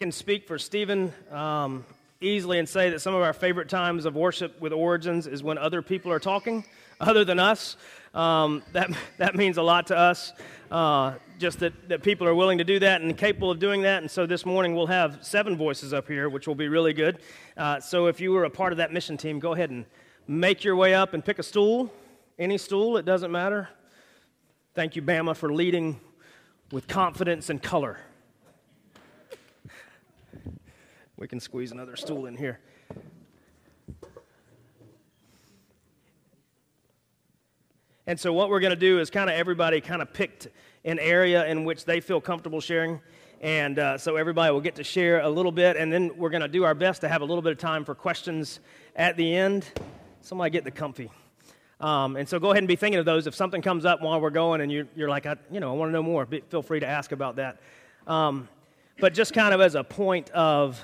can speak for Stephen um, easily and say that some of our favorite times of worship with Origins is when other people are talking, other than us. Um, that, that means a lot to us, uh, just that, that people are willing to do that and capable of doing that. And so this morning we'll have seven voices up here, which will be really good. Uh, so if you were a part of that mission team, go ahead and make your way up and pick a stool, any stool, it doesn't matter. Thank you, Bama, for leading with confidence and color. We can squeeze another stool in here. And so, what we're going to do is kind of everybody kind of picked an area in which they feel comfortable sharing. And uh, so, everybody will get to share a little bit. And then we're going to do our best to have a little bit of time for questions at the end. Somebody get the comfy. Um, and so, go ahead and be thinking of those. If something comes up while we're going and you're, you're like, I, you know, I want to know more, feel free to ask about that. Um, but just kind of as a point of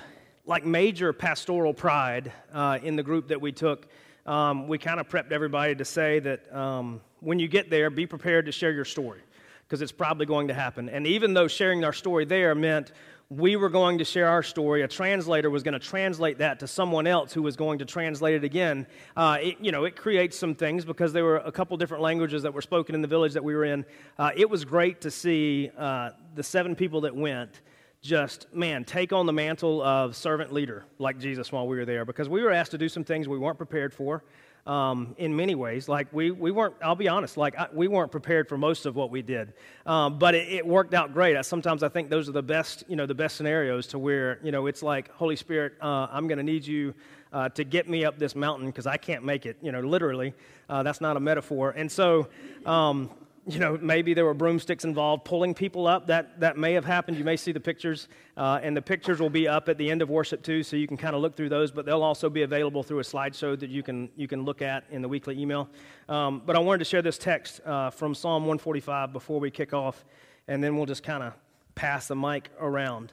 like major pastoral pride uh, in the group that we took. Um, we kind of prepped everybody to say that um, when you get there, be prepared to share your story because it's probably going to happen. And even though sharing our story there meant we were going to share our story, a translator was going to translate that to someone else who was going to translate it again. Uh, it, you know, it creates some things because there were a couple different languages that were spoken in the village that we were in. Uh, it was great to see uh, the seven people that went just, man, take on the mantle of servant leader like Jesus while we were there because we were asked to do some things we weren't prepared for. Um, in many ways. Like, we, we weren't, I'll be honest, like, I, we weren't prepared for most of what we did. Um, but it, it, worked out great. I, sometimes I think those are the best, you know, the best scenarios to where, you know, it's like, Holy Spirit, uh, I'm going to need you uh, to get me up this mountain because I can't make it, you know, literally. Uh, that's not a metaphor. And so, um, you know, maybe there were broomsticks involved pulling people up. That, that may have happened. You may see the pictures, uh, and the pictures will be up at the end of worship too, so you can kind of look through those. But they'll also be available through a slideshow that you can you can look at in the weekly email. Um, but I wanted to share this text uh, from Psalm 145 before we kick off, and then we'll just kind of pass the mic around.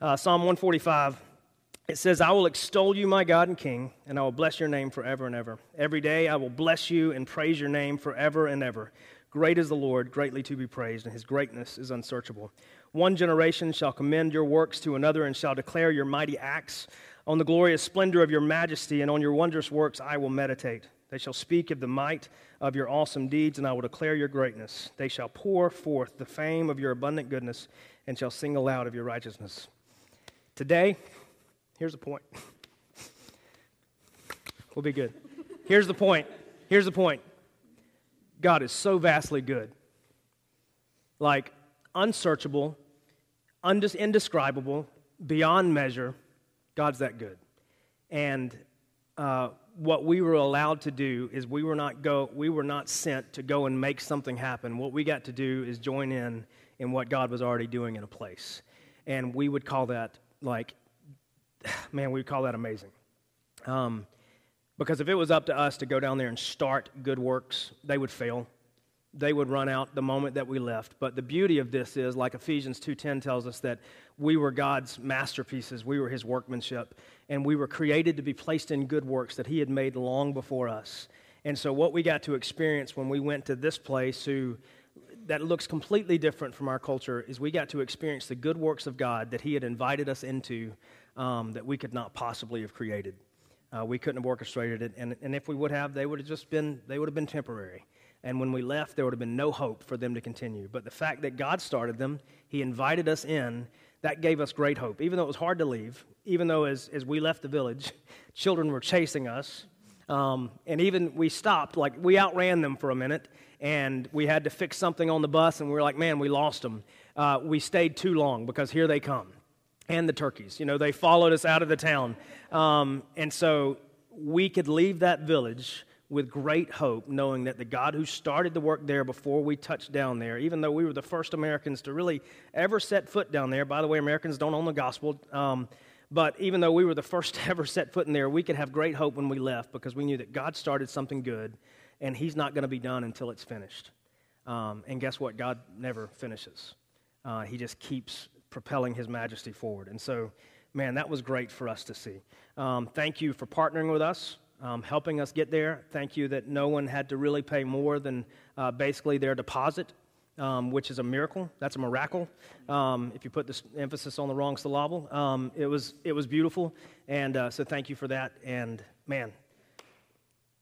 Uh, Psalm 145. It says, I will extol you, my God and King, and I will bless your name forever and ever. Every day I will bless you and praise your name forever and ever. Great is the Lord, greatly to be praised, and his greatness is unsearchable. One generation shall commend your works to another and shall declare your mighty acts. On the glorious splendor of your majesty and on your wondrous works I will meditate. They shall speak of the might of your awesome deeds, and I will declare your greatness. They shall pour forth the fame of your abundant goodness and shall sing aloud of your righteousness. Today, here's the point. we'll be good. Here's the point. Here's the point. God is so vastly good. Like unsearchable, indescribable, beyond measure. God's that good. And uh, what we were allowed to do is we were not go we were not sent to go and make something happen. What we got to do is join in in what God was already doing in a place. And we would call that like man, we would call that amazing. Um, because if it was up to us to go down there and start good works, they would fail. They would run out the moment that we left. But the beauty of this is, like Ephesians 2:10 tells us, that we were God's masterpieces. We were His workmanship, and we were created to be placed in good works that He had made long before us. And so, what we got to experience when we went to this place, who that looks completely different from our culture, is we got to experience the good works of God that He had invited us into, um, that we could not possibly have created. Uh, we couldn't have orchestrated it, and, and if we would have, they would have just been they would have been temporary. And when we left, there would have been no hope for them to continue. But the fact that God started them, He invited us in, that gave us great hope. Even though it was hard to leave, even though as, as we left the village, children were chasing us, um, and even we stopped, like we outran them for a minute, and we had to fix something on the bus, and we were like, man, we lost them. Uh, we stayed too long because here they come and the turkeys. You know, they followed us out of the town. Um, and so we could leave that village with great hope, knowing that the God who started the work there before we touched down there, even though we were the first Americans to really ever set foot down there, by the way, Americans don't own the gospel. Um, but even though we were the first to ever set foot in there, we could have great hope when we left because we knew that God started something good and He's not going to be done until it's finished. Um, and guess what? God never finishes. Uh, he just keeps propelling His majesty forward. And so, man, that was great for us to see. Um, thank you for partnering with us, um, helping us get there. Thank you that no one had to really pay more than uh, basically their deposit um, which is a miracle. That's a miracle. Um, if you put the emphasis on the wrong syllable, um, it was it was beautiful, and uh, so thank you for that. And man,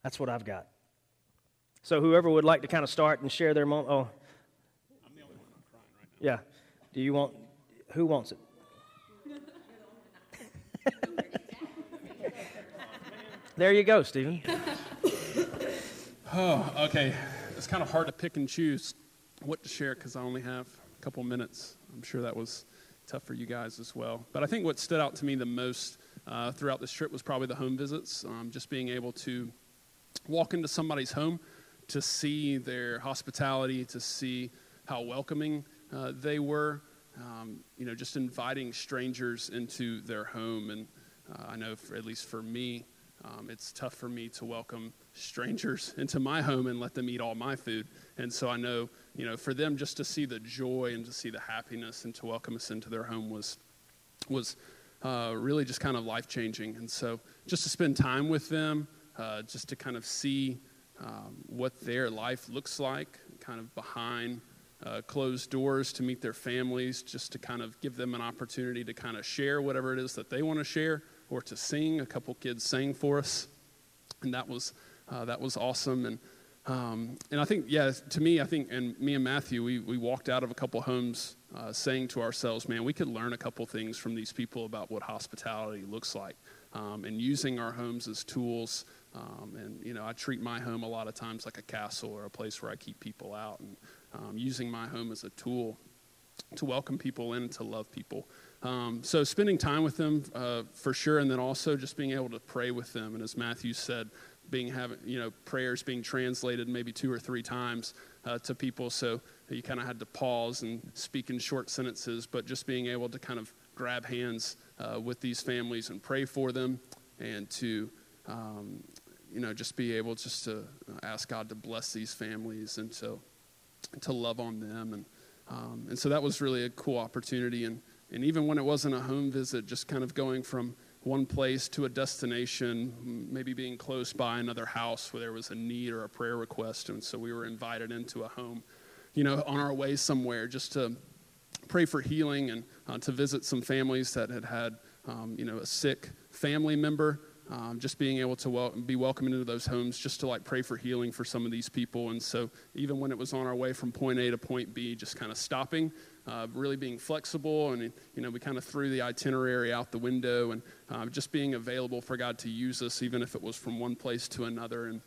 that's what I've got. So whoever would like to kind of start and share their moment. Oh, I'm the only one crying right now. Yeah. Do you want? Who wants it? there you go, Stephen. oh, okay. It's kind of hard to pick and choose what to share because I only have a couple minutes. I'm sure that was tough for you guys as well. But I think what stood out to me the most uh, throughout this trip was probably the home visits. Um, just being able to walk into somebody's home, to see their hospitality, to see how welcoming uh, they were. Um, you know, just inviting strangers into their home. And uh, I know, for, at least for me, um, it's tough for me to welcome strangers into my home and let them eat all my food. And so I know, you know, for them just to see the joy and to see the happiness and to welcome us into their home was was uh, really just kind of life changing. And so just to spend time with them, uh, just to kind of see um, what their life looks like, kind of behind uh, closed doors to meet their families, just to kind of give them an opportunity to kind of share whatever it is that they want to share or to sing. A couple kids sang for us, and that was uh, that was awesome. And um, and I think, yeah, to me, I think, and me and Matthew, we, we walked out of a couple homes uh, saying to ourselves, man, we could learn a couple things from these people about what hospitality looks like um, and using our homes as tools. Um, and, you know, I treat my home a lot of times like a castle or a place where I keep people out and um, using my home as a tool to welcome people in and to love people. Um, so spending time with them uh, for sure, and then also just being able to pray with them. And as Matthew said, being having you know prayers being translated maybe two or three times uh, to people so you kind of had to pause and speak in short sentences but just being able to kind of grab hands uh, with these families and pray for them and to um, you know just be able just to ask god to bless these families and to to love on them and um, and so that was really a cool opportunity and and even when it wasn't a home visit just kind of going from one place to a destination, maybe being close by another house where there was a need or a prayer request. And so we were invited into a home, you know, on our way somewhere just to pray for healing and uh, to visit some families that had had, um, you know, a sick family member. Um, just being able to wel- be welcomed into those homes just to like pray for healing for some of these people and so even when it was on our way from point a to point b just kind of stopping uh, really being flexible, and you know we kind of threw the itinerary out the window, and uh, just being available for God to use us, even if it was from one place to another, and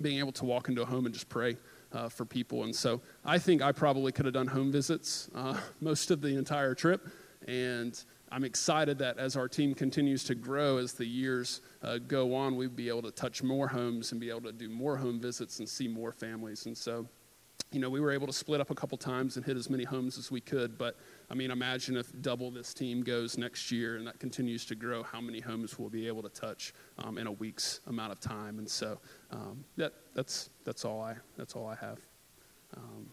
being able to walk into a home and just pray. Uh, for people. And so I think I probably could have done home visits uh, most of the entire trip. And I'm excited that as our team continues to grow, as the years uh, go on, we'll be able to touch more homes and be able to do more home visits and see more families. And so you know, we were able to split up a couple times and hit as many homes as we could. But I mean, imagine if double this team goes next year and that continues to grow, how many homes we'll be able to touch um, in a week's amount of time. And so um, that, that's, that's, all I, that's all I have. Um,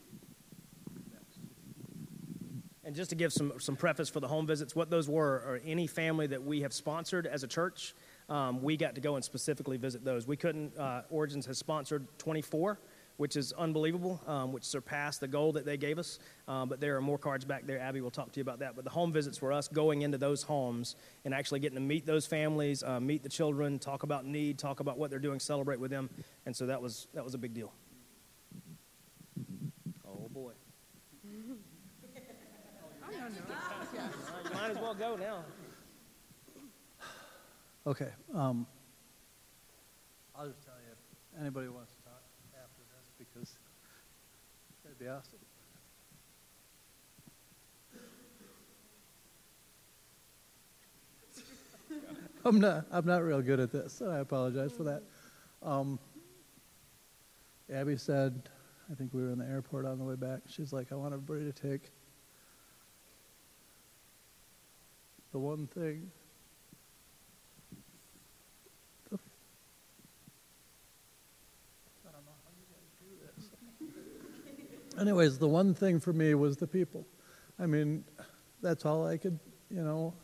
and just to give some, some preface for the home visits, what those were are any family that we have sponsored as a church. Um, we got to go and specifically visit those. We couldn't, uh, Origins has sponsored 24 which is unbelievable, um, which surpassed the goal that they gave us. Um, but there are more cards back there. Abby will talk to you about that. But the home visits were us going into those homes and actually getting to meet those families, uh, meet the children, talk about need, talk about what they're doing, celebrate with them. And so that was, that was a big deal. Oh, boy. oh, no, no. you might as well go now. Okay. Um, I'll just tell you if anybody wants to talk after this because that'd be awesome. I'm not. I'm not real good at this, so I apologize for that. Um, Abby said, I think we were in the airport on the way back. She's like, I want everybody to take the one thing anyways, the one thing for me was the people. I mean, that's all I could, you know.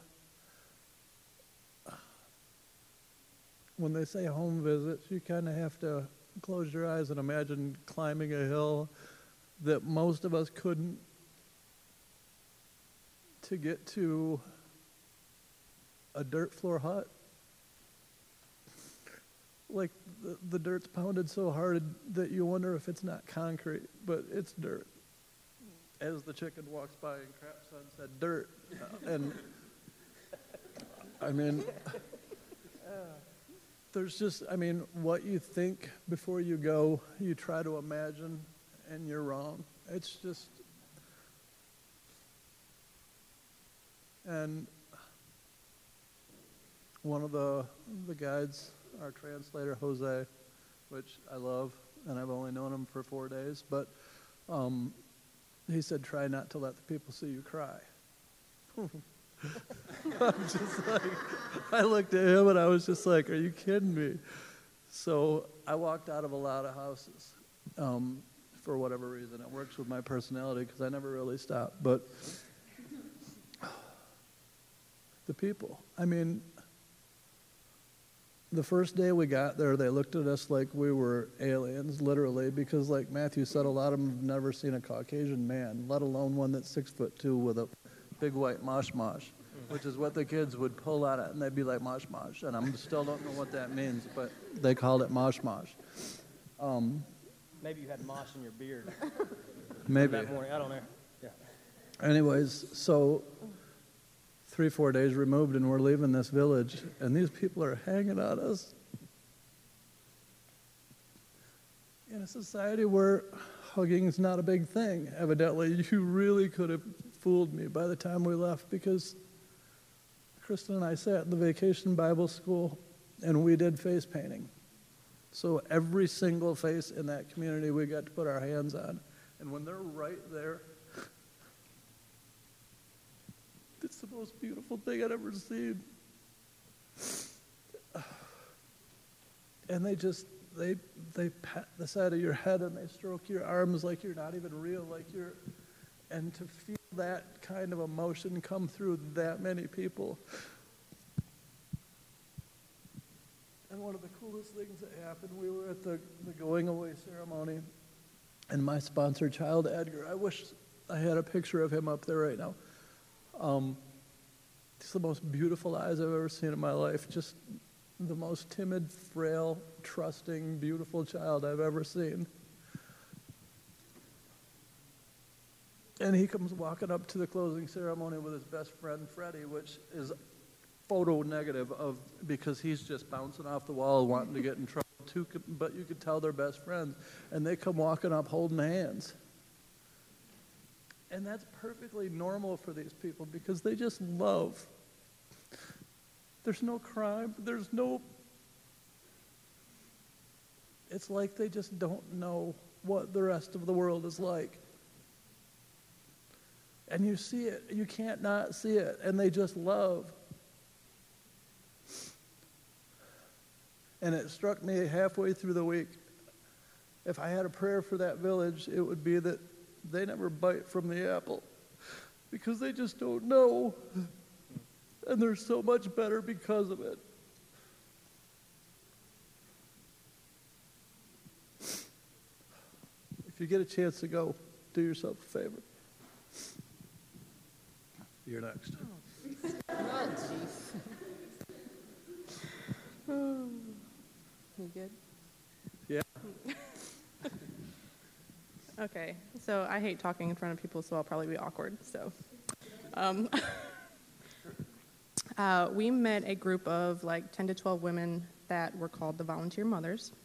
When they say home visits, you kind of have to close your eyes and imagine climbing a hill, that most of us couldn't to get to a dirt floor hut. Like the, the dirt's pounded so hard that you wonder if it's not concrete, but it's dirt. As the chicken walks by and Crap Son said, dirt. Uh, and I mean, there's just, I mean, what you think before you go, you try to imagine, and you're wrong. It's just, and one of the the guides, our translator Jose, which I love, and I've only known him for four days, but um, he said, "Try not to let the people see you cry." I'm just like, I looked at him and I was just like, "Are you kidding me?" So I walked out of a lot of houses um, for whatever reason. It works with my personality because I never really stop, but the people. I mean, the first day we got there, they looked at us like we were aliens, literally, because, like Matthew said, a lot of them have never seen a Caucasian man, let alone one that's six foot two with a big white mosh mosh, which is what the kids would pull out and they'd be like mosh mosh. And I still don't know what that means, but they called it mosh mosh. Um, Maybe you had mosh in your beard maybe. that morning. I don't know. Yeah. Anyways, so three, four days removed, and we're leaving this village, and these people are hanging on us. In a society where hugging is not a big thing, evidently, you really could have fooled me by the time we left because Kristen and I sat in the vacation Bible school and we did face painting. So every single face in that community we got to put our hands on. And when they're right there, it's the most beautiful thing I'd ever seen. And they just they they pat the side of your head and they stroke your arms like you're not even real, like you're and to feel that kind of emotion come through that many people. And one of the coolest things that happened, we were at the, the going away ceremony, and my sponsor, child Edgar, I wish I had a picture of him up there right now. Um, it's the most beautiful eyes I've ever seen in my life. Just the most timid, frail, trusting, beautiful child I've ever seen. And he comes walking up to the closing ceremony with his best friend Freddie, which is photo negative of because he's just bouncing off the wall, wanting to get in trouble too. But you could tell they're best friends, and they come walking up holding hands. And that's perfectly normal for these people because they just love. There's no crime. There's no. It's like they just don't know what the rest of the world is like. And you see it. You can't not see it. And they just love. And it struck me halfway through the week. If I had a prayer for that village, it would be that they never bite from the apple because they just don't know. And they're so much better because of it. If you get a chance to go, do yourself a favor. You're next. Oh. You good? Yeah. Okay, so I hate talking in front of people, so I'll probably be awkward. So, um, uh, we met a group of like 10 to 12 women that were called the Volunteer Mothers.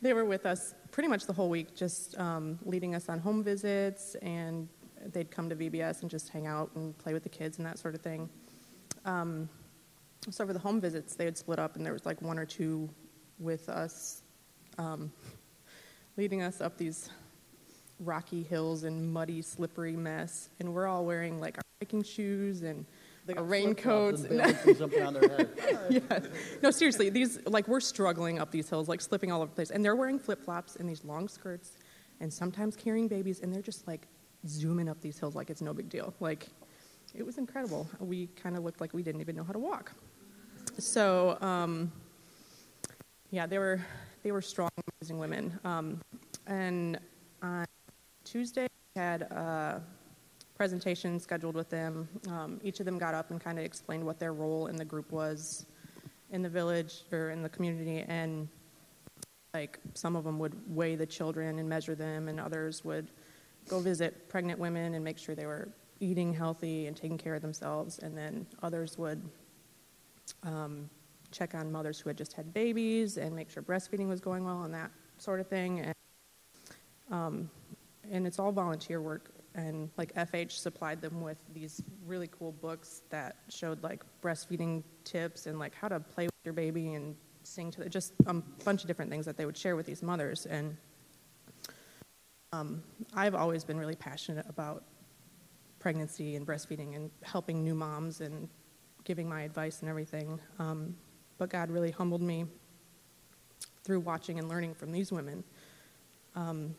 They were with us pretty much the whole week, just um, leading us on home visits, and they'd come to VBS and just hang out and play with the kids and that sort of thing. Um, so for the home visits, they had split up, and there was like one or two with us, um, leading us up these rocky hills and muddy, slippery mess. And we're all wearing like our hiking shoes and our raincoats. their head. yeah. No, seriously, these like we're struggling up these hills, like slipping all over the place, and they're wearing flip flops and these long skirts, and sometimes carrying babies, and they're just like zooming up these hills like it's no big deal. Like it was incredible. We kind of looked like we didn't even know how to walk. So, um, yeah, they were they were strong, amazing women. Um, and on Tuesday, we had a presentation scheduled with them. Um, each of them got up and kind of explained what their role in the group was in the village or in the community. And like some of them would weigh the children and measure them, and others would go visit pregnant women and make sure they were eating healthy and taking care of themselves. And then others would um, check on mothers who had just had babies and make sure breastfeeding was going well and that sort of thing. And, um, and it's all volunteer work. And like FH supplied them with these really cool books that showed like breastfeeding tips and like how to play with your baby and sing to the, just a bunch of different things that they would share with these mothers. And um, I've always been really passionate about pregnancy and breastfeeding and helping new moms and giving my advice and everything. Um, but God really humbled me through watching and learning from these women. Um,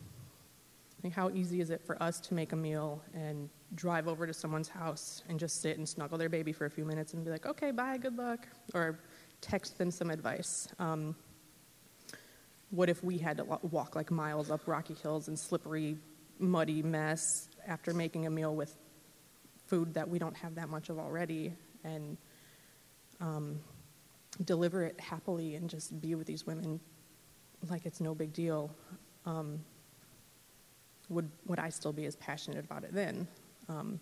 like how easy is it for us to make a meal and drive over to someone's house and just sit and snuggle their baby for a few minutes and be like, okay, bye, good luck, or text them some advice. Um, what if we had to walk like miles up rocky hills and slippery, muddy mess after making a meal with food that we don't have that much of already and um, deliver it happily and just be with these women like it's no big deal? Um, would, would I still be as passionate about it then? Um,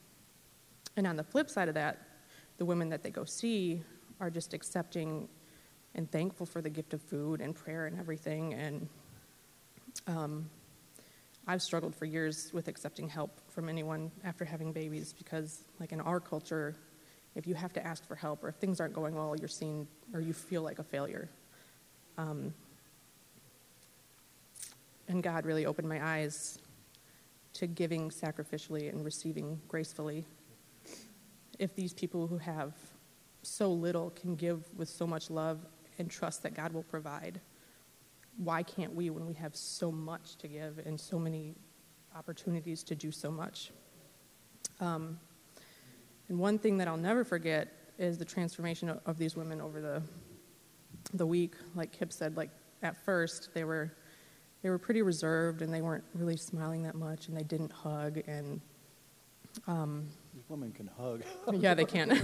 and on the flip side of that, the women that they go see are just accepting and thankful for the gift of food and prayer and everything. And um, I've struggled for years with accepting help from anyone after having babies because, like in our culture, if you have to ask for help or if things aren't going well, you're seen or you feel like a failure. Um, and God really opened my eyes to giving sacrificially and receiving gracefully. If these people who have so little can give with so much love and trust that God will provide, why can't we when we have so much to give and so many opportunities to do so much? Um, and one thing that I'll never forget is the transformation of, of these women over the the week. Like Kip said, like at first they were they were pretty reserved and they weren't really smiling that much and they didn't hug and um, women can hug. yeah, they can.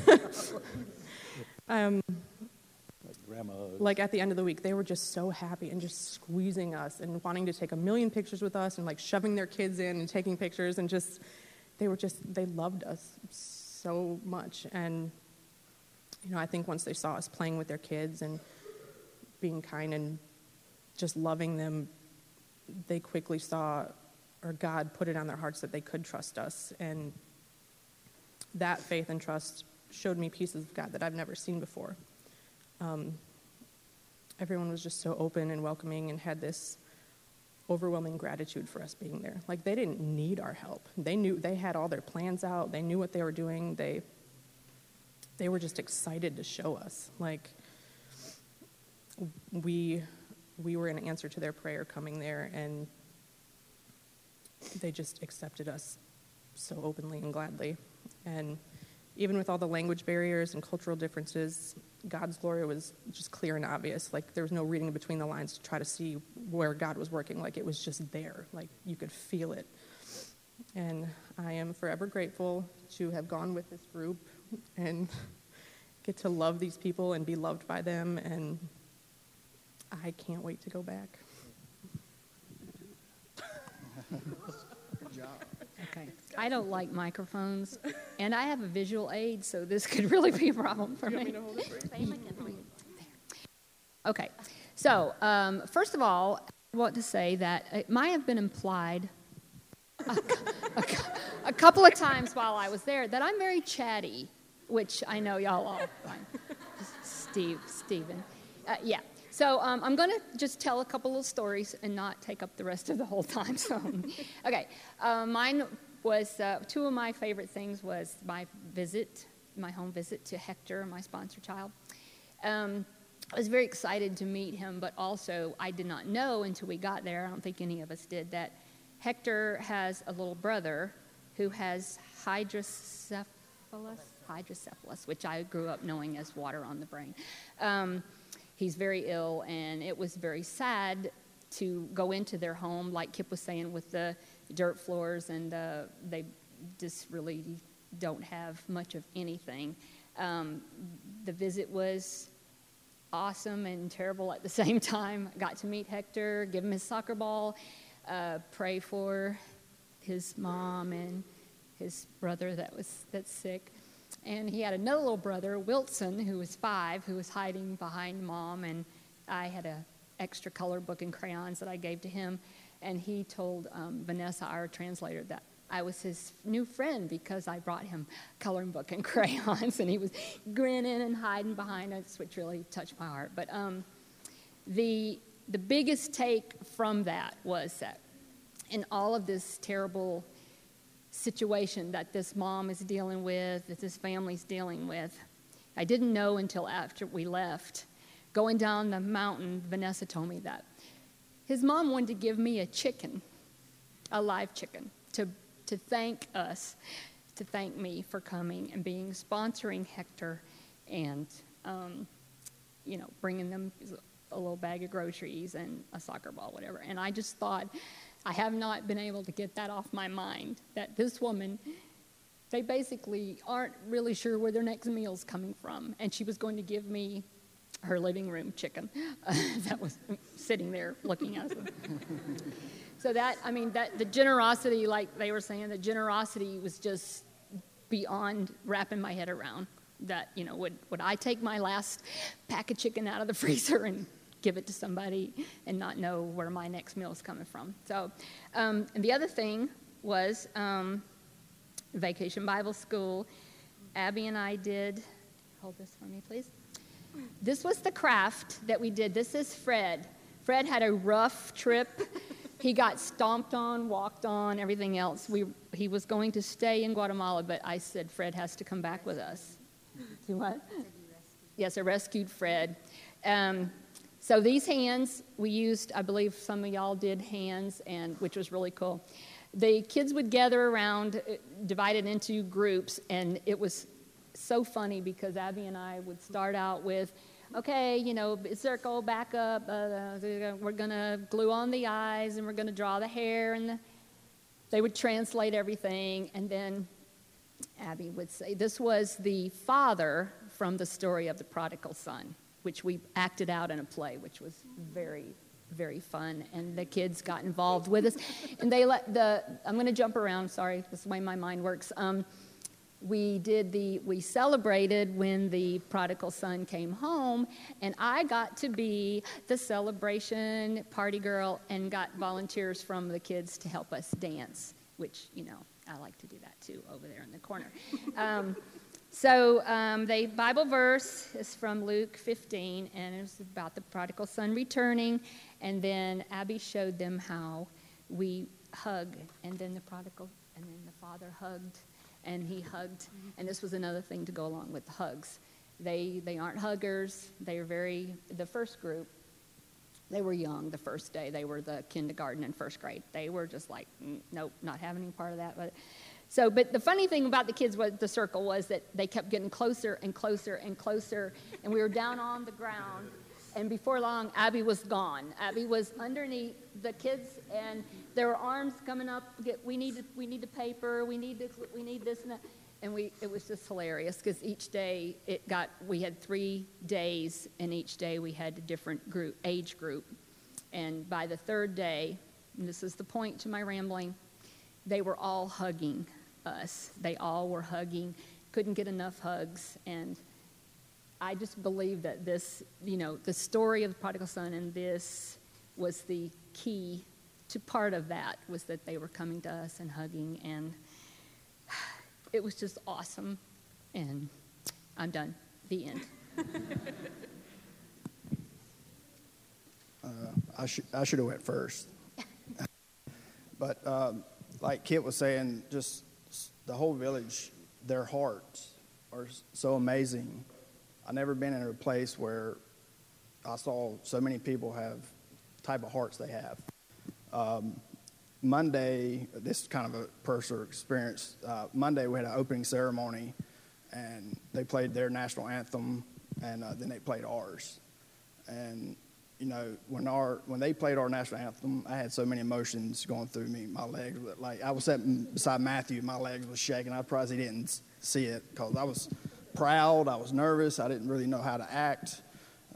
um, like grandma hugs. Like at the end of the week, they were just so happy and just squeezing us and wanting to take a million pictures with us and like shoving their kids in and taking pictures and just they were just they loved us so much and you know I think once they saw us playing with their kids and being kind and just loving them they quickly saw, or God put it on their hearts that they could trust us. And that faith and trust showed me pieces of God that I've never seen before. Um, everyone was just so open and welcoming and had this overwhelming gratitude for us being there. Like they didn't need our help. They knew they had all their plans out. They knew what they were doing. They they were just excited to show us. Like we we were an answer to their prayer coming there, and they just accepted us so openly and gladly. And even with all the language barriers and cultural differences, God's glory was just clear and obvious. Like there was no reading between the lines to try to see where God was working. Like it was just there. Like you could feel it. And I am forever grateful to have gone with this group and get to love these people and be loved by them and I can't wait to go back. Good job. Okay. I don't like microphones, and I have a visual aid, so this could really be a problem for me. Okay. So, um, first of all, I want to say that it might have been implied a, a, a, couple of times while I was there that I'm very chatty, which I know y'all all find. Steve, Stephen. Uh, yeah. So um, I'm going to just tell a couple of stories and not take up the rest of the whole time. So, okay, uh, mine was uh, two of my favorite things was my visit, my home visit to Hector, my sponsor child. Um, I was very excited to meet him, but also I did not know until we got there. I don't think any of us did that Hector has a little brother who has hydrocephalus, hydrocephalus, which I grew up knowing as water on the brain. Um, he's very ill, and it was very sad to go into their home, like Kip was saying, with the dirt floors, and uh, they just really don't have much of anything. Um, the visit was awesome and terrible at the same time. Got to meet Hector, give him his soccer ball, uh, pray for his mom and his brother that was that's sick. And he had another little brother, Wilson, who was five, who was hiding behind mom. And I had a extra color book and crayons that I gave to him. And he told um, Vanessa, our translator, that I was his new friend because I brought him coloring book and crayons, and he was grinning and hiding behind us, which really touched my heart. But um, the the biggest take from that was that in all of this terrible situation that this mom is dealing with, that this family's dealing with, I didn't know until after we left. Going down the mountain, Vanessa told me that his mom wanted to give me a chicken, a live chicken, to to thank us, to thank me for coming and being sponsoring Hector and, um, you know, bringing them a little bag of groceries and a soccer ball, whatever. And I just thought, I have not been able to get that off my mind that this woman, they basically aren't really sure where their next meal's coming from. And she was going to give me her living room chicken that was sitting there looking at us. So that, I mean, that the generosity, like they were saying, the generosity was just beyond wrapping my head around. That, you know, would, would I take my last pack of chicken out of the freezer and give it to somebody and not know where my next meal is coming from? So, um, and the other thing was um, Vacation Bible School. Abby and I did, hold this for me, please. This was the craft that we did. This is Fred. Fred had a rough trip he got stomped on, walked on, everything else. We, he was going to stay in Guatemala, but I said, Fred has to come back with us. Do what? Yes, I rescued Fred. Um, so these hands, we used, I believe some of y'all did hands, and which was really cool. The kids would gather around, uh, divided into groups, and it was so funny because Abby and I would start out with, okay, you know, circle back up. Uh, we're going to glue on the eyes and we're going to draw the hair. And the, they would translate everything. And then Abby would say, This was the father from the story of the prodigal son, which we acted out in a play, which was very, very fun. And the kids got involved with us. And they let the, I'm going to jump around, sorry, this is the way my mind works. Um, we did the we celebrated when the prodigal son came home and i got to be the celebration party girl and got volunteers from the kids to help us dance which you know i like to do that too over there in the corner um, so um, the bible verse is from luke 15 and it's about the prodigal son returning and then abby showed them how we hug and then the prodigal and then the father hugged and he hugged. And this was another thing to go along with the hugs. They, they aren't huggers. They are very, the first group, they were young the first day. They were the kindergarten and first grade. They were just like, mm, nope, not having any part of that. But so, but the funny thing about the kids was the circle was that they kept getting closer and closer and closer, and we were down on the ground. And before long, Abby was gone. Abby was underneath the kids, and there were arms coming up. We need, we need the paper. We need, this, we need this and that. And we, it was just hilarious because each day it got, we had three days, and each day we had a different group, age group. And by the third day, and this is the point to my rambling, they were all hugging us. They all were hugging, couldn't get enough hugs. And I just believe that this, you know, the story of the prodigal son and this was the key to part of that was that they were coming to us and hugging, and it was just awesome. And I'm done. The end. uh, I, sh- I should have went first. but um, like Kip was saying, just the whole village, their hearts are so amazing. I've never been in a place where I saw so many people have type of hearts they have. Um, Monday, this is kind of a personal experience. Uh, Monday, we had an opening ceremony, and they played their national anthem, and uh, then they played ours. and you know when our when they played our national anthem, I had so many emotions going through me. My legs, were- like I was sitting beside Matthew, my legs was shaking. I probably didn't see it because I was proud, I was nervous, I didn't really know how to act.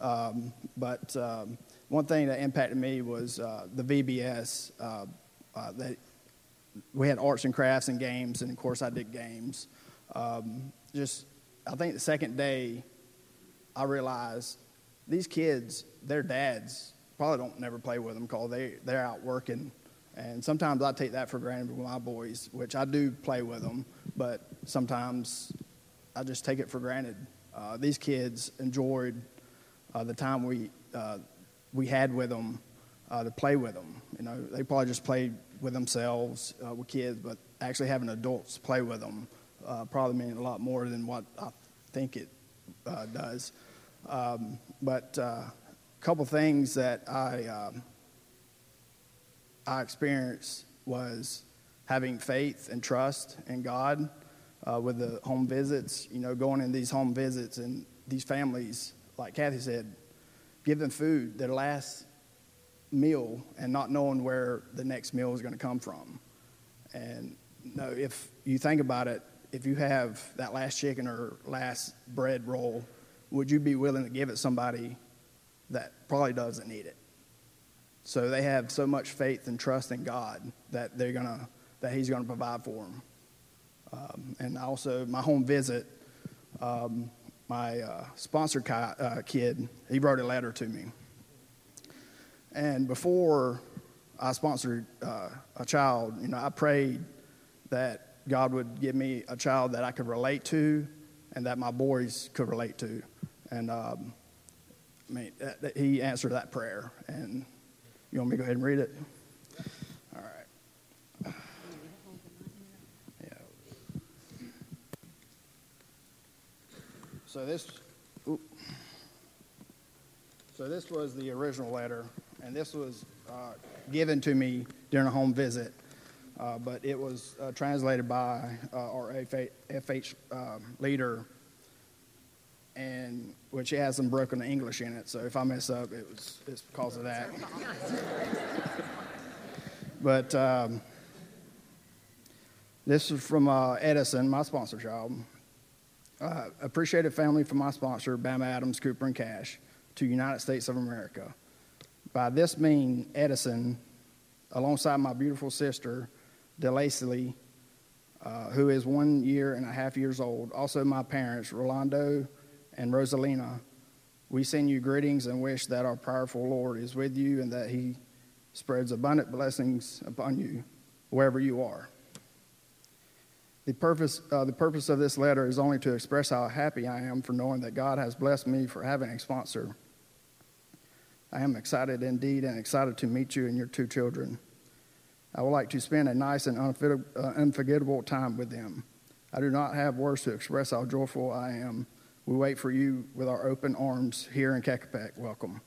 Um, but um, one thing that impacted me was uh, the VBS. Uh, uh, that we had arts and crafts and games, and of course I did games. Um, just, I think the second day, I realized these kids, their dads probably don't never play with them because they they're out working, and sometimes I take that for granted with my boys, which I do play with them, but sometimes I just take it for granted. Uh, these kids enjoyed uh, the time we uh, we had with them uh, to play with them. You know, they probably just played with themselves uh, with kids, but actually having adults play with them uh, probably meant a lot more than what I think it does. Um, but couple things that I um, I experienced was having faith and trust in God uh, with the home visits. You know, going in these home visits and these families, like Kathy said, give them food their last meal and not knowing where the next meal is going to come from. And no, if you think about it, if you have that last chicken or last bread roll, would you be willing to give it somebody that probably doesn't need it? So they have so much faith and trust in God that they're gonna that He's gonna provide for them. Um, and also, my home visit, um, my uh, sponsor ki- uh, kid, he wrote a letter to me. And before I sponsored uh, a child, you know, I prayed that God would give me a child that I could relate to and that my boys could relate to. And um, I mean, that, that he answered that prayer. And you want me to go ahead and read it? All right. Yeah. So this, so this was the original letter, and this was uh, given to me during a home visit, uh, but it was uh, translated by uh, our FH, FH um, leader, and which has some broken English in it. So if I mess up, it was it's because of that. but um, this is from uh, Edison, my sponsor child. Uh, appreciated family from my sponsor, Bama Adams, Cooper, and Cash, to United States of America. By this mean, Edison, alongside my beautiful sister, DeLacey, uh, who is one year and a half years old, also my parents, Rolando and Rosalina, we send you greetings and wish that our powerful Lord is with you and that he spreads abundant blessings upon you wherever you are. The purpose, uh, the purpose of this letter is only to express how happy I am for knowing that God has blessed me for having a sponsor. I am excited indeed and excited to meet you and your two children. I would like to spend a nice and uh, unforgettable time with them. I do not have words to express how joyful I am. We wait for you with our open arms here in Kakapek. Welcome.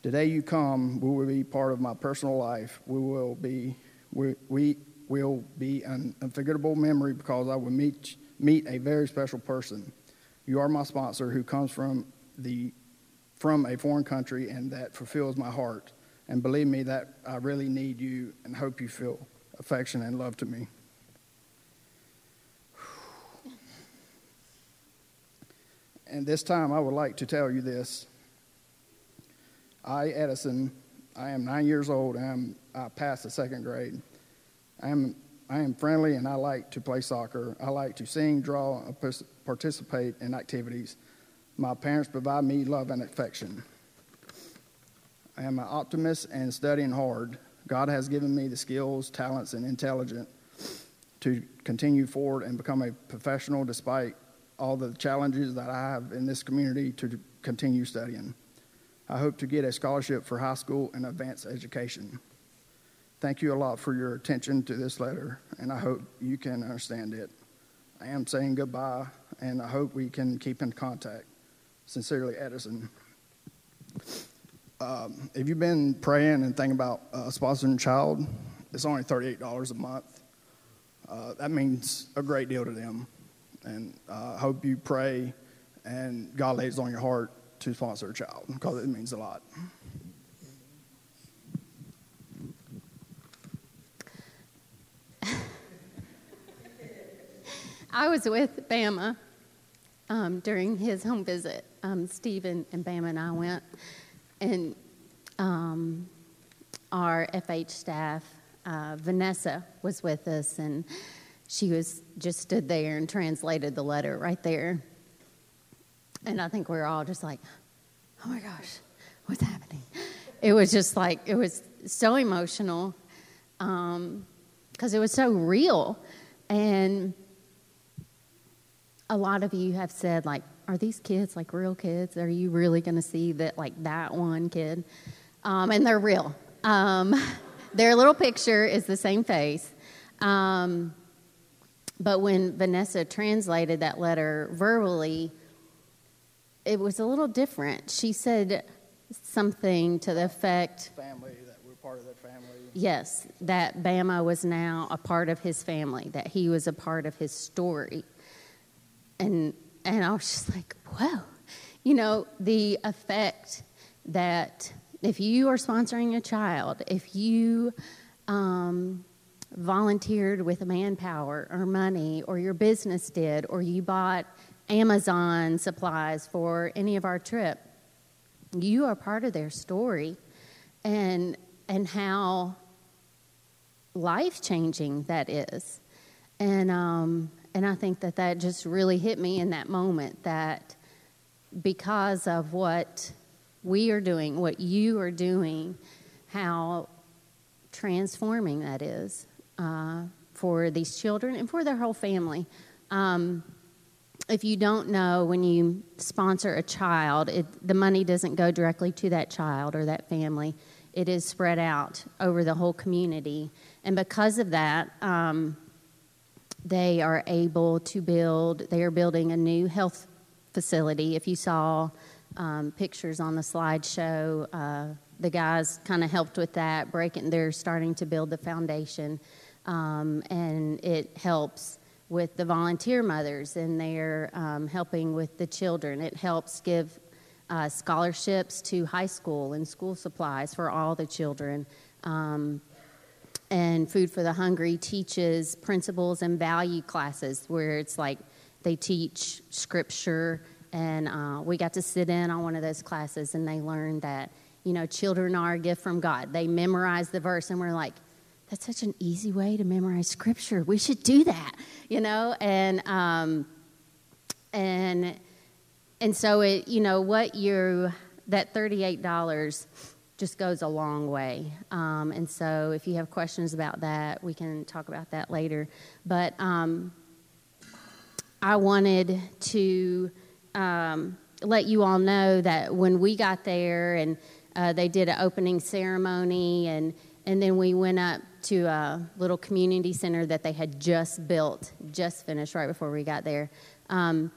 Today you come, we will be part of my personal life. We will be, we, we will be an unforgettable memory because I will meet, meet a very special person. You are my sponsor who comes from the from a foreign country and that fulfills my heart. And believe me that I really need you and hope you feel affection and love to me. And this time I would like to tell you this. I, Edison, I am nine years old and I'm, I passed the second grade. I am, I am friendly and I like to play soccer. I like to sing, draw, participate in activities. My parents provide me love and affection. I am an optimist and studying hard. God has given me the skills, talents, and intelligence to continue forward and become a professional despite all the challenges that I have in this community to continue studying. I hope to get a scholarship for high school and advanced education. Thank you a lot for your attention to this letter, and I hope you can understand it. I am saying goodbye, and I hope we can keep in contact. Sincerely, Edison. Um, if you've been praying and thinking about uh, sponsoring a child, it's only $38 a month. Uh, that means a great deal to them. And uh, I hope you pray and God lays on your heart to sponsor a child because it means a lot. I was with Bama um, during his home visit. Um, and, and Bama and I went, and um, our FH staff, uh, Vanessa, was with us, and she was just stood there and translated the letter right there. And I think we were all just like, oh my gosh, what's happening? It was just like, it was so emotional because um, it was so real. And a lot of you have said, like, are these kids like real kids? Are you really going to see that, like, that one kid? Um, and they're real. Um, their little picture is the same face. Um, but when Vanessa translated that letter verbally, it was a little different. She said something to the effect Family, that we're part of their family. yes, that Bama was now a part of his family, that he was a part of his story. And, and I was just like, wow. You know, the effect that if you are sponsoring a child, if you um, volunteered with manpower or money, or your business did, or you bought Amazon supplies for any of our trip, you are part of their story, and and how life changing that is, and um, and I think that that just really hit me in that moment that because of what we are doing, what you are doing, how transforming that is uh, for these children and for their whole family. Um, if you don't know, when you sponsor a child, it, the money doesn't go directly to that child or that family. It is spread out over the whole community. And because of that, um, they are able to build, they are building a new health facility. If you saw um, pictures on the slideshow, uh, the guys kind of helped with that, breaking, they're starting to build the foundation. Um, and it helps with the volunteer mothers and they're um, helping with the children. It helps give uh, scholarships to high school and school supplies for all the children. Um, and Food for the Hungry teaches principles and value classes where it's like they teach scripture. And uh, we got to sit in on one of those classes and they learned that, you know, children are a gift from God. They memorize the verse and we're like, that's such an easy way to memorize scripture. We should do that, you know? And, um, and, and so it, you know, what you, that $38 just goes a long way. Um, and so if you have questions about that, we can talk about that later. But um, I wanted to um, let you all know that when we got there and uh, they did an opening ceremony and and then we went up to a little community center that they had just built, just finished right before we got there. Um,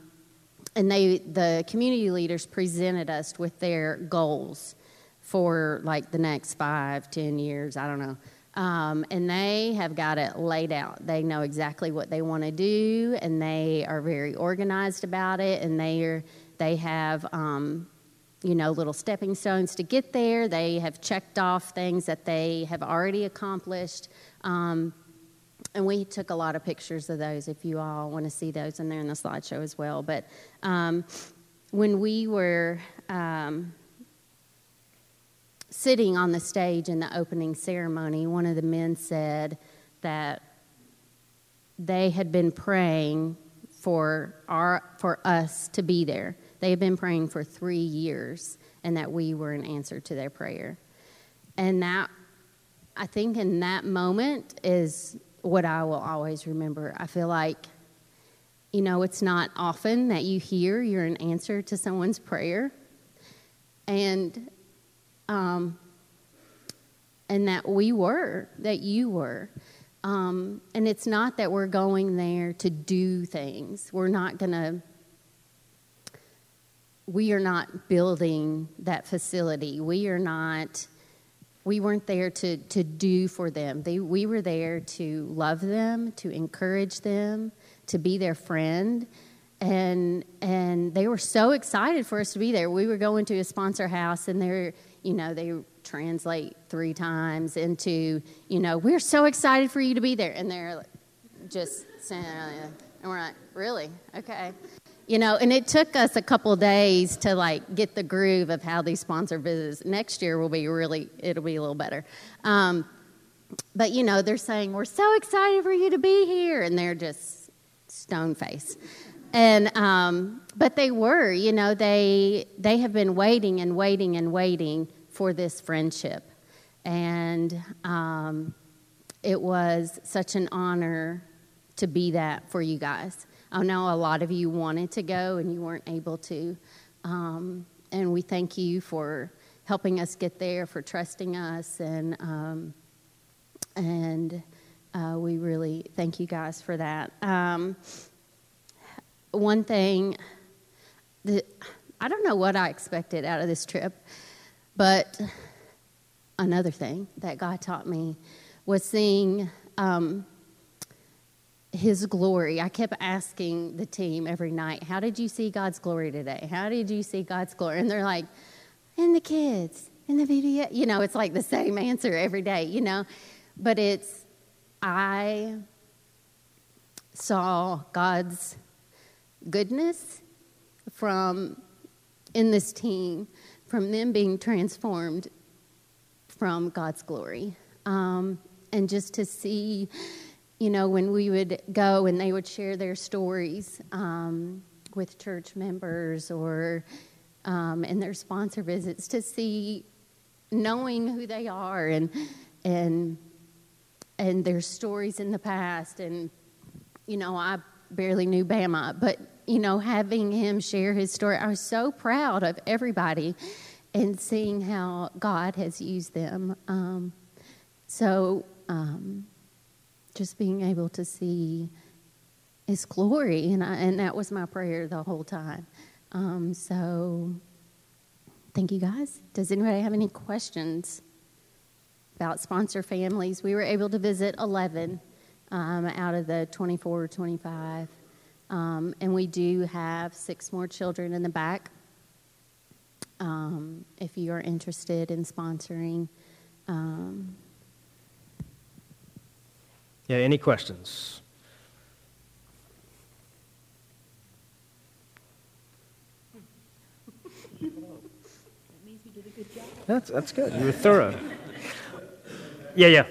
and they, the community leaders presented us with their goals for like the next five, ten years, I don't know. Um, and they have got it laid out. They know exactly what they want to do, and they are very organized about it. And they are they have um, you know little stepping stones to get there. They have checked off things that they have already accomplished. Um, and we took a lot of pictures of those. If you all want to see those, and they're in the slideshow as well. But um, when we were um, sitting on the stage in the opening ceremony, one of the men said that they had been praying for our for us to be there. They had been praying for three years, and that we were an answer to their prayer. And that, I think, in that moment is what I will always remember. I feel like, you know, it's not often that you hear you're an answer to someone's prayer, and um, and that we were, that you were. Um, and it's not that we're going there to do things. We're not going to, we are not building that facility. We are not, we weren't there to, to do for them. They, we were there to love them, to encourage them, to be their friend. and and they were so excited for us to be there. We were going to a sponsor house, and they're you know they translate three times into you know we're so excited for you to be there, and they're just saying, oh, and we're like, really, okay, you know. And it took us a couple days to like get the groove of how these sponsor visits. Next year will be really, it'll be a little better. Um, but you know, they're saying we're so excited for you to be here, and they're just stone face and um, but they were you know they they have been waiting and waiting and waiting for this friendship and um, it was such an honor to be that for you guys i know a lot of you wanted to go and you weren't able to um, and we thank you for helping us get there for trusting us and um, and uh, we really thank you guys for that. Um, one thing I don't know what I expected out of this trip, but another thing that God taught me was seeing um, His glory. I kept asking the team every night, How did you see God's glory today? How did you see God's glory? And they're like, In the kids, in the video. You know, it's like the same answer every day, you know? But it's, I saw God's goodness from in this team, from them being transformed from God's glory. Um, and just to see, you know, when we would go and they would share their stories um, with church members or um, in their sponsor visits, to see knowing who they are and and and their stories in the past and you know I barely knew Bama, but you know, having him share his story, I was so proud of everybody and seeing how God has used them. Um, so, um, just being able to see His glory, and I, and that was my prayer the whole time. Um, so, thank you guys. Does anybody have any questions about sponsor families? We were able to visit 11 um, out of the 24 or 25. Um, and we do have six more children in the back. Um, if you are interested in sponsoring. Um, yeah, any questions? that means you did a good That's, that's good. You were thorough. Yeah, yeah.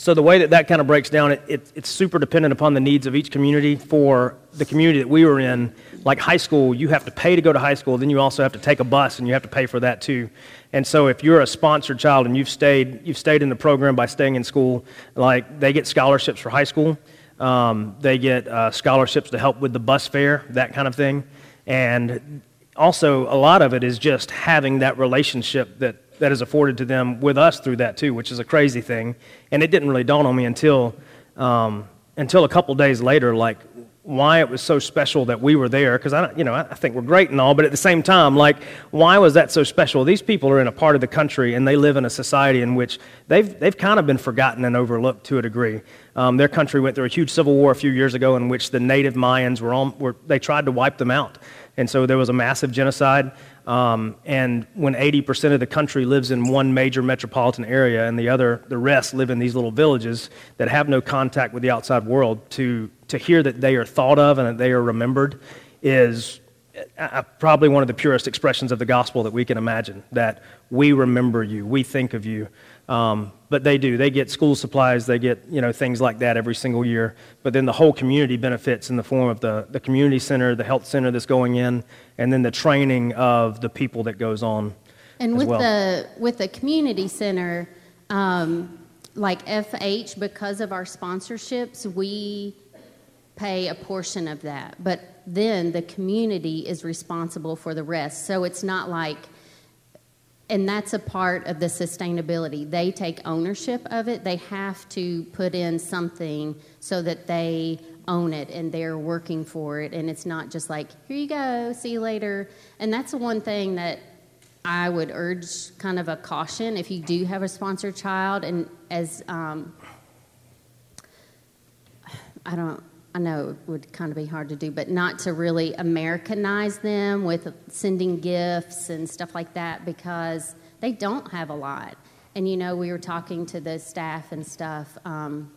So the way that that kind of breaks down, it, it, it's super dependent upon the needs of each community. For the community that we were in, like high school, you have to pay to go to high school. Then you also have to take a bus, and you have to pay for that too. And so if you're a sponsored child and you've stayed, you've stayed in the program by staying in school, like they get scholarships for high school. Um, they get uh, scholarships to help with the bus fare, that kind of thing. And also, a lot of it is just having that relationship that that is afforded to them with us through that too, which is a crazy thing. And it didn't really dawn on me until um, until a couple days later, like why it was so special that we were there. Because I, you know, I think we're great and all, but at the same time, like why was that so special? These people are in a part of the country and they live in a society in which they've they've kind of been forgotten and overlooked to a degree. Um, their country went through a huge civil war a few years ago in which the native Mayans were on, were they tried to wipe them out, and so there was a massive genocide. Um, and when 80% of the country lives in one major metropolitan area and the other, the rest live in these little villages that have no contact with the outside world, to, to hear that they are thought of and that they are remembered is uh, uh, probably one of the purest expressions of the gospel that we can imagine. That we remember you, we think of you, um, but they do. They get school supplies, they get you know things like that every single year. But then the whole community benefits in the form of the, the community center, the health center that's going in, and then the training of the people that goes on. And with well. the with the community center, um, like FH, because of our sponsorships, we pay a portion of that. But then the community is responsible for the rest. So it's not like and that's a part of the sustainability. They take ownership of it. They have to put in something so that they own it and they're working for it. And it's not just like, here you go, see you later. And that's the one thing that I would urge kind of a caution if you do have a sponsored child. And as um, I don't, I know it would kind of be hard to do, but not to really Americanize them with sending gifts and stuff like that because they don't have a lot. And you know, we were talking to the staff and stuff. Um,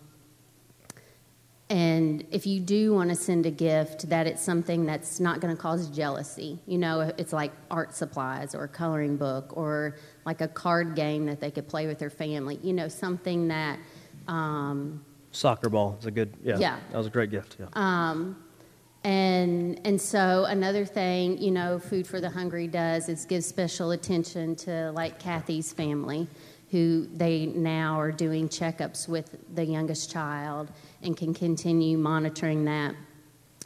and if you do want to send a gift, that it's something that's not going to cause jealousy. You know, it's like art supplies or a coloring book or like a card game that they could play with their family. You know, something that. Um, Soccer ball is a good, yeah. Yeah. That was a great gift, yeah. um, and and so another thing, you know, Food for the Hungry does is give special attention to like Kathy's family, who they now are doing checkups with the youngest child and can continue monitoring that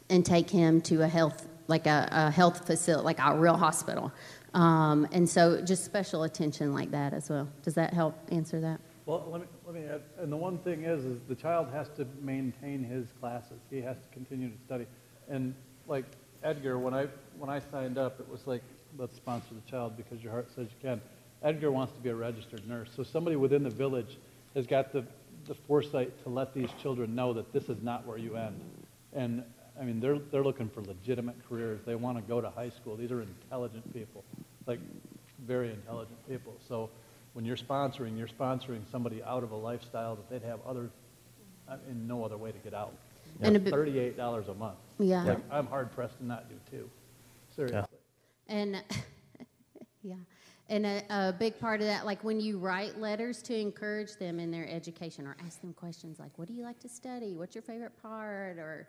and take him to a health like a, a health facility, like a real hospital. Um, and so just special attention like that as well. Does that help answer that? Well, let me, let me add, and the one thing is, is the child has to maintain his classes. He has to continue to study. And like Edgar, when I, when I signed up, it was like, let's sponsor the child because your heart says you can. Edgar wants to be a registered nurse. So somebody within the village has got the, the foresight to let these children know that this is not where you end. And I mean, they're, they're looking for legitimate careers. They want to go to high school. These are intelligent people, like very intelligent people. So when you're sponsoring, you're sponsoring somebody out of a lifestyle that they'd have other, uh, I mean, no other way to get out. And a bit- Thirty-eight dollars a month. Yeah. Like, I'm hard pressed to not do two. Seriously. And yeah, and a, a big part of that, like when you write letters to encourage them in their education or ask them questions like, "What do you like to study? What's your favorite part?" or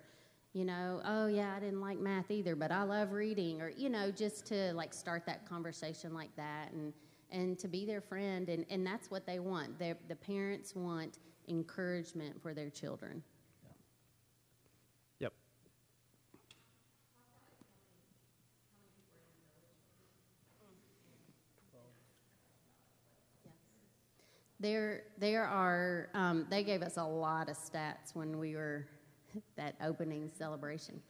you know, "Oh yeah, I didn't like math either, but I love reading," or you know, just to like start that conversation like that and and to be their friend, and and that's what they want. They the parents want encouragement for their children. Yep. There, there are. Um, they gave us a lot of stats when we were that opening celebration,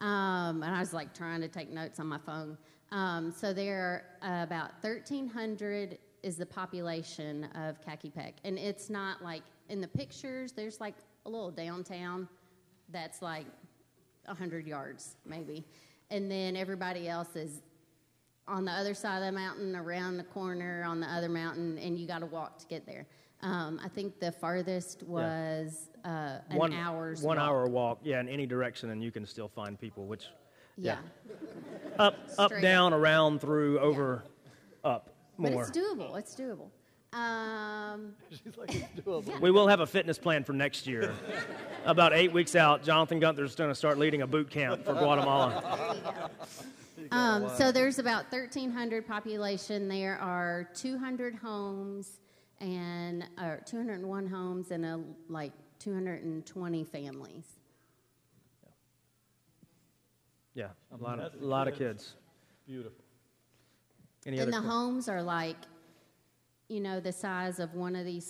um, and I was like trying to take notes on my phone. Um, so there are about 1,300 is the population of Kakipek, and it's not like in the pictures. There's like a little downtown that's like 100 yards maybe, and then everybody else is on the other side of the mountain, around the corner on the other mountain, and you got to walk to get there. Um, I think the farthest was uh, an one hour's one walk. hour walk, yeah, in any direction, and you can still find people. Which Yeah, up, up, Straight down, around, through, over, up, but more. it's doable. It's doable. Um, She's like, it's doable. We will have a fitness plan for next year. About eight weeks out, Jonathan Gunther's going to start leading a boot camp for Guatemala. um, so there's about 1,300 population. There are 200 homes and uh, 201 homes and a, like 220 families. Yeah, a lot of, a lot of kids. Beautiful. Any and other the que- homes are like, you know, the size of one of these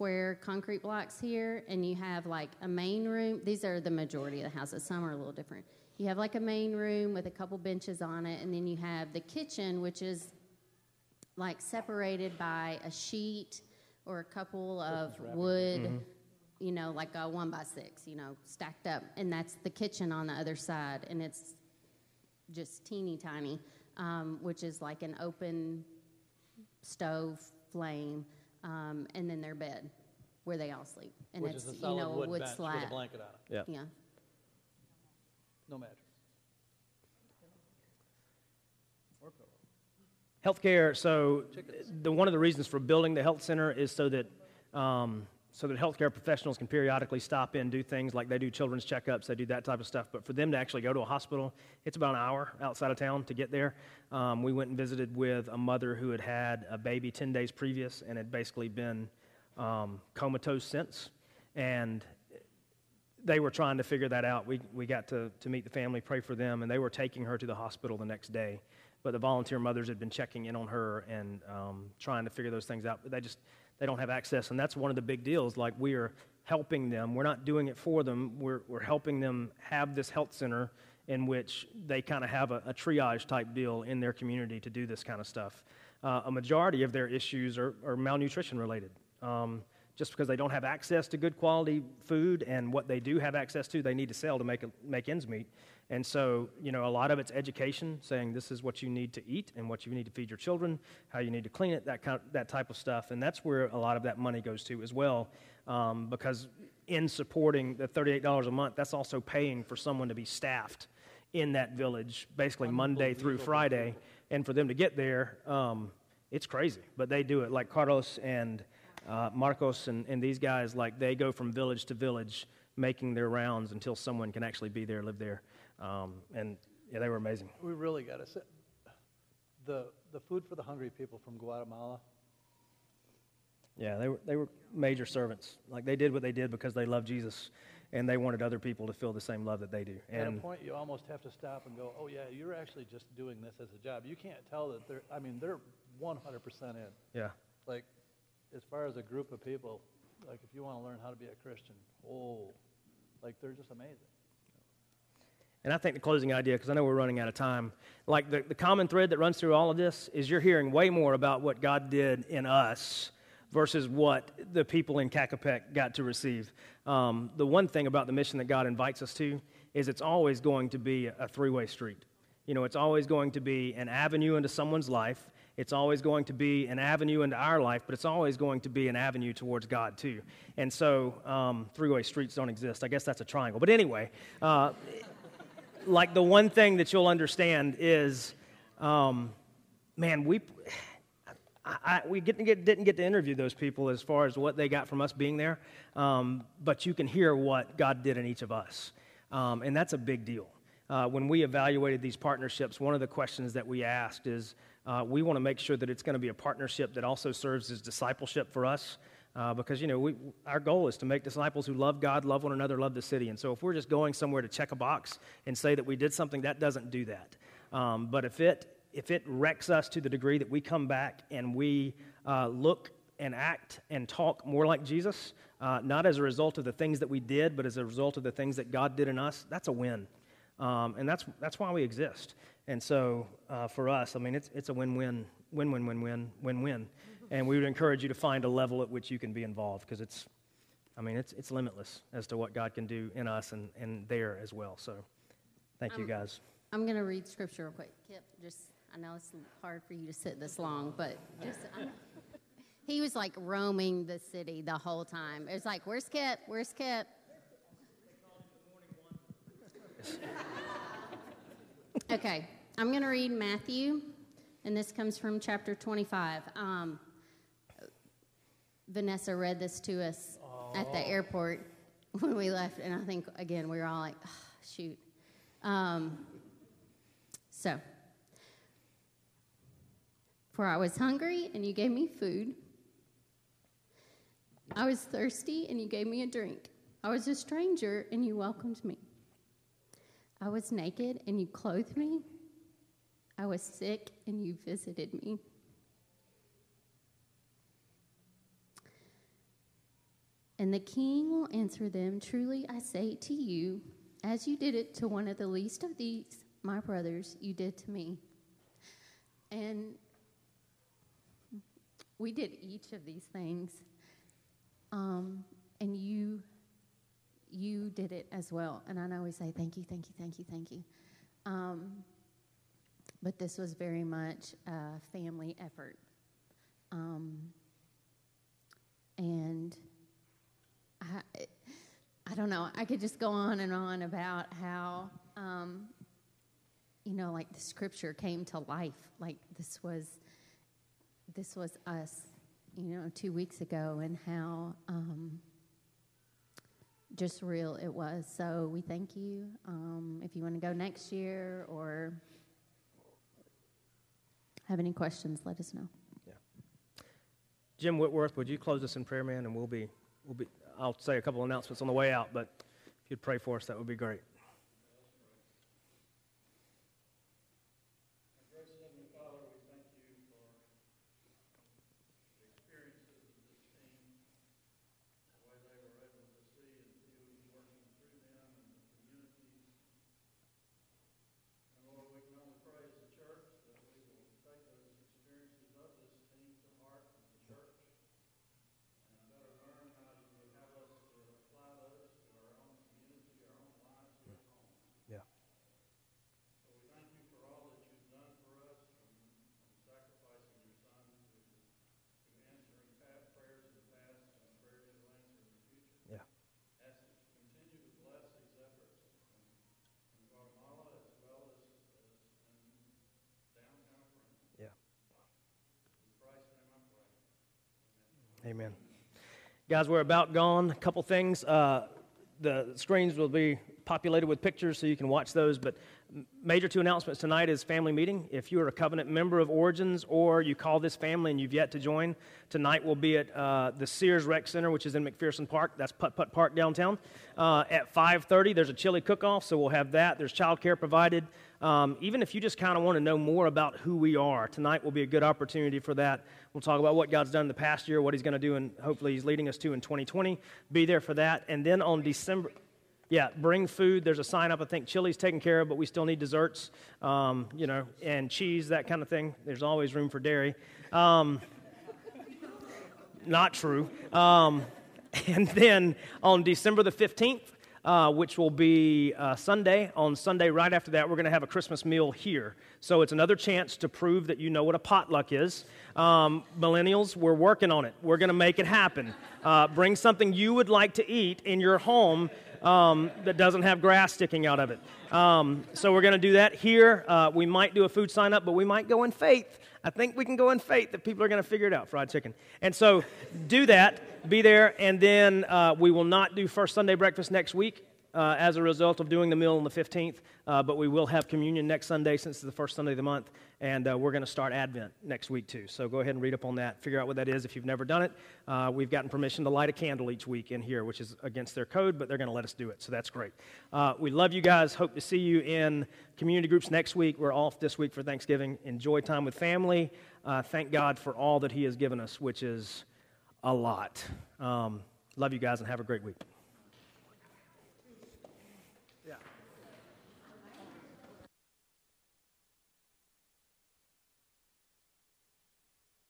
square concrete blocks here, and you have like a main room. These are the majority of the houses. Some are a little different. You have like a main room with a couple benches on it, and then you have the kitchen, which is like separated by a sheet or a couple of wood, mm-hmm. You know, like a one by six, you know, stacked up, and that's the kitchen on the other side, and it's just teeny tiny, um, which is like an open stove flame, um, and then their bed where they all sleep, and Which it's is a you solid know a wood wood bench slab. with a blanket on it. Yeah. Yeah. No mattress. Healthcare. So, the one of the reasons for building the health center is so that um, so that healthcare professionals can periodically stop in, do things like they do children's checkups, they do that type of stuff. But for them to actually go to a hospital, it's about an hour outside of town to get there. Um, we went and visited with a mother who had had a baby 10 days previous and had basically been um, comatose since, and they were trying to figure that out. We, we got to, to meet the family, pray for them, and they were taking her to the hospital the next day but the volunteer mothers had been checking in on her and um, trying to figure those things out. But they just they don't have access, and that's one of the big deals. Like we are helping them. We're not doing it for them. We're we're helping them have this health center in which they kind of have a, a, triage type deal in their community to do this kind of stuff. Uh, a majority of their issues are, are malnutrition related. Um, just because they don't have access to good quality food and what they do have access to, they need to sell to make, make ends meet. And so, you know, a lot of it's education, saying this is what you need to eat and what you need to feed your children, how you need to clean it, that, kind of, that type of stuff. And that's where a lot of that money goes to as well, um, because in supporting the $38 a month, that's also paying for someone to be staffed in that village, basically Monday through Friday. And for them to get there, um, it's crazy. But they do it like Carlos and uh, Marcos and, and these guys, like they go from village to village making their rounds until someone can actually be there, live there. Um, and yeah, they were amazing. We really got to say the, the food for the hungry people from Guatemala. Yeah, they were, they were major servants. Like they did what they did because they loved Jesus and they wanted other people to feel the same love that they do. And At a point, you almost have to stop and go, "Oh yeah, you're actually just doing this as a job. You can't tell that they're. I mean, they're 100% in. Yeah. Like, as far as a group of people, like if you want to learn how to be a Christian, oh, like they're just amazing. And I think the closing idea, because I know we're running out of time, like the, the common thread that runs through all of this is you're hearing way more about what God did in us versus what the people in Cacopec got to receive. Um, the one thing about the mission that God invites us to is it's always going to be a three way street. You know, it's always going to be an avenue into someone's life. It's always going to be an avenue into our life, but it's always going to be an avenue towards God, too. And so, um, three way streets don't exist. I guess that's a triangle. But anyway, uh, like the one thing that you'll understand is, um, man, we I, we get, get, didn't get to interview those people as far as what they got from us being there, um, but you can hear what God did in each of us. Um, and that's a big deal. Uh, when we evaluated these partnerships, one of the questions that we asked is uh, we want to make sure that it's going to be a partnership that also serves as discipleship for us. Uh, because you know we, our goal is to make disciples who love god love one another love the city and so if we're just going somewhere to check a box and say that we did something that doesn't do that um, but if it if it wrecks us to the degree that we come back and we uh, look and act and talk more like Jesus, uh, not as a result of the things that we did, but as a result of the things that God did in us, that's a win. Um, and that's, that's why we exist. And so uh, for us, I mean, it's, it's a win-win win-win win win, win win And we would encourage you to find a level at which you can be involved because it's, I mean, it's, it's limitless as to what God can do in us and, and there as well. So thank you guys. I'm going to read scripture real quick. Kip, just I know it's hard for you to sit this long, but just. he was like roaming the city the whole time. It was like, "Where's Kip? Where's Kip?" okay, I'm going to read Matthew, and this comes from chapter 25. Um, Vanessa read this to us at the airport when we left, and I think again we were all like, oh, "Shoot." Um, so for I was hungry, and you gave me food. I was thirsty, and you gave me a drink. I was a stranger, and you welcomed me. I was naked, and you clothed me. I was sick, and you visited me. And the king will answer them Truly I say to you, as you did it to one of the least of these, my brothers, you did to me. And we did each of these things, um, and you you did it as well. And I we say thank you, thank you, thank you, thank you. Um, but this was very much a family effort. Um, and I, I don't know, I could just go on and on about how, um, you know, like the scripture came to life. Like this was this was us, you know, two weeks ago, and how um, just real it was. So we thank you. Um, if you want to go next year or have any questions, let us know. Yeah. Jim Whitworth, would you close us in prayer, man? And we'll be, we'll be. I'll say a couple announcements on the way out, but if you'd pray for us, that would be great. Amen. Guys, we're about gone. A couple things. Uh, the screens will be populated with pictures so you can watch those. But major two announcements tonight is family meeting. If you are a covenant member of Origins or you call this family and you've yet to join, tonight we'll be at uh, the Sears Rec Center, which is in McPherson Park. That's Putt Putt Park downtown. Uh, at 5:30, there's a chili cook-off, so we'll have that. There's childcare provided. Um, even if you just kind of want to know more about who we are, tonight will be a good opportunity for that. We'll talk about what God's done in the past year, what He's going to do, and hopefully He's leading us to in 2020. Be there for that. And then on December, yeah, bring food. There's a sign up. I think chili's taken care of, but we still need desserts, um, you know, and cheese, that kind of thing. There's always room for dairy. Um, not true. Um, and then on December the 15th, uh, which will be uh, Sunday. On Sunday, right after that, we're going to have a Christmas meal here. So it's another chance to prove that you know what a potluck is. Um, millennials, we're working on it. We're going to make it happen. Uh, bring something you would like to eat in your home um, that doesn't have grass sticking out of it. Um, so we're going to do that here. Uh, we might do a food sign up, but we might go in faith. I think we can go in faith that people are going to figure it out, fried chicken. And so do that, be there, and then uh, we will not do first Sunday breakfast next week. Uh, as a result of doing the meal on the 15th, uh, but we will have communion next Sunday since it's the first Sunday of the month, and uh, we're going to start Advent next week too. So go ahead and read up on that, figure out what that is if you've never done it. Uh, we've gotten permission to light a candle each week in here, which is against their code, but they're going to let us do it, so that's great. Uh, we love you guys. Hope to see you in community groups next week. We're off this week for Thanksgiving. Enjoy time with family. Uh, thank God for all that He has given us, which is a lot. Um, love you guys and have a great week.